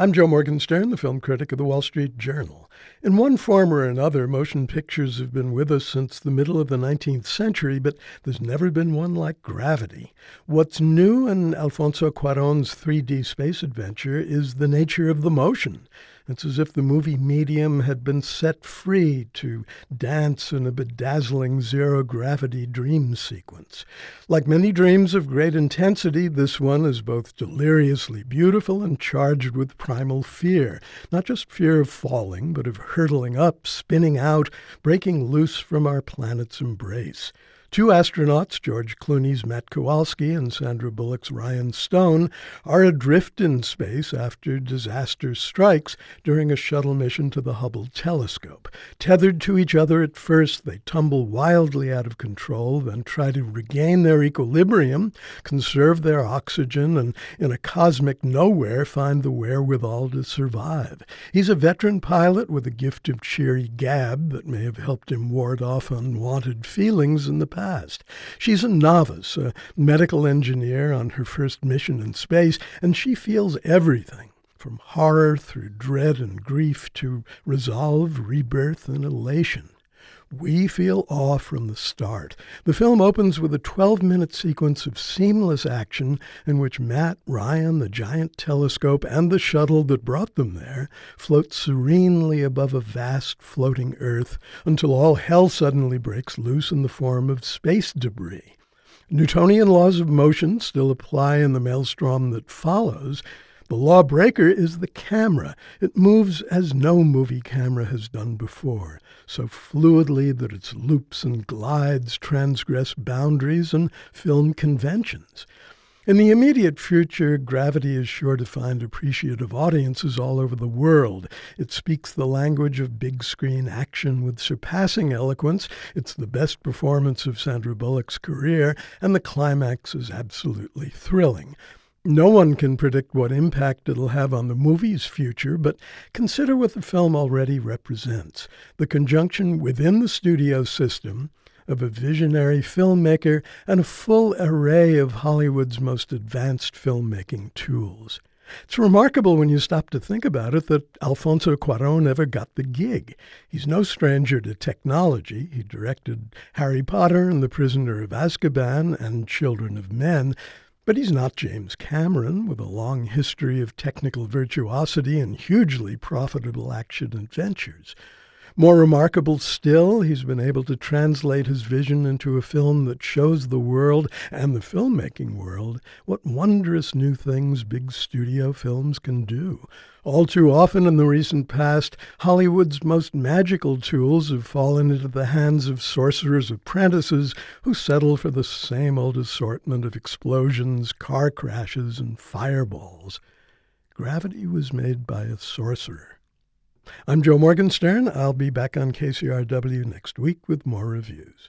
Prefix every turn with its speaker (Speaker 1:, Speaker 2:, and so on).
Speaker 1: I'm Joe Morgenstern, the film critic of the Wall Street Journal. In one form or another, motion pictures have been with us since the middle of the 19th century, but there's never been one like Gravity. What's new in Alfonso Cuarón's 3D space adventure is the nature of the motion. It's as if the movie medium had been set free to dance in a bedazzling zero gravity dream sequence. Like many dreams of great intensity, this one is both deliriously beautiful and charged with primal fear. Not just fear of falling, but of hurtling up, spinning out, breaking loose from our planet's embrace. Two astronauts, George Clooney's Matt Kowalski and Sandra Bullock's Ryan Stone, are adrift in space after disaster strikes during a shuttle mission to the Hubble telescope. Tethered to each other at first, they tumble wildly out of control, then try to regain their equilibrium, conserve their oxygen, and in a cosmic nowhere find the wherewithal to survive. He's a veteran pilot with a gift of cheery gab that may have helped him ward off unwanted feelings in the past. She's a novice, a medical engineer on her first mission in space, and she feels everything from horror through dread and grief to resolve, rebirth, and elation. We feel awe from the start. The film opens with a 12 minute sequence of seamless action in which Matt, Ryan, the giant telescope, and the shuttle that brought them there float serenely above a vast floating Earth until all hell suddenly breaks loose in the form of space debris. Newtonian laws of motion still apply in the maelstrom that follows, the lawbreaker is the camera. It moves as no movie camera has done before, so fluidly that its loops and glides transgress boundaries and film conventions. In the immediate future, Gravity is sure to find appreciative audiences all over the world. It speaks the language of big screen action with surpassing eloquence. It's the best performance of Sandra Bullock's career, and the climax is absolutely thrilling. No one can predict what impact it'll have on the movie's future, but consider what the film already represents the conjunction within the studio system of a visionary filmmaker and a full array of Hollywood's most advanced filmmaking tools. It's remarkable when you stop to think about it that Alfonso Cuarón ever got the gig. He's no stranger to technology. He directed Harry Potter and The Prisoner of Azkaban and Children of Men. But he's not James Cameron, with a long history of technical virtuosity and hugely profitable action adventures. More remarkable still, he's been able to translate his vision into a film that shows the world and the filmmaking world what wondrous new things big studio films can do. All too often in the recent past, Hollywood's most magical tools have fallen into the hands of sorcerers' apprentices who settle for the same old assortment of explosions, car crashes, and fireballs. Gravity was made by a sorcerer. I'm Joe Morgenstern. I'll be back on KCRW next week with more reviews.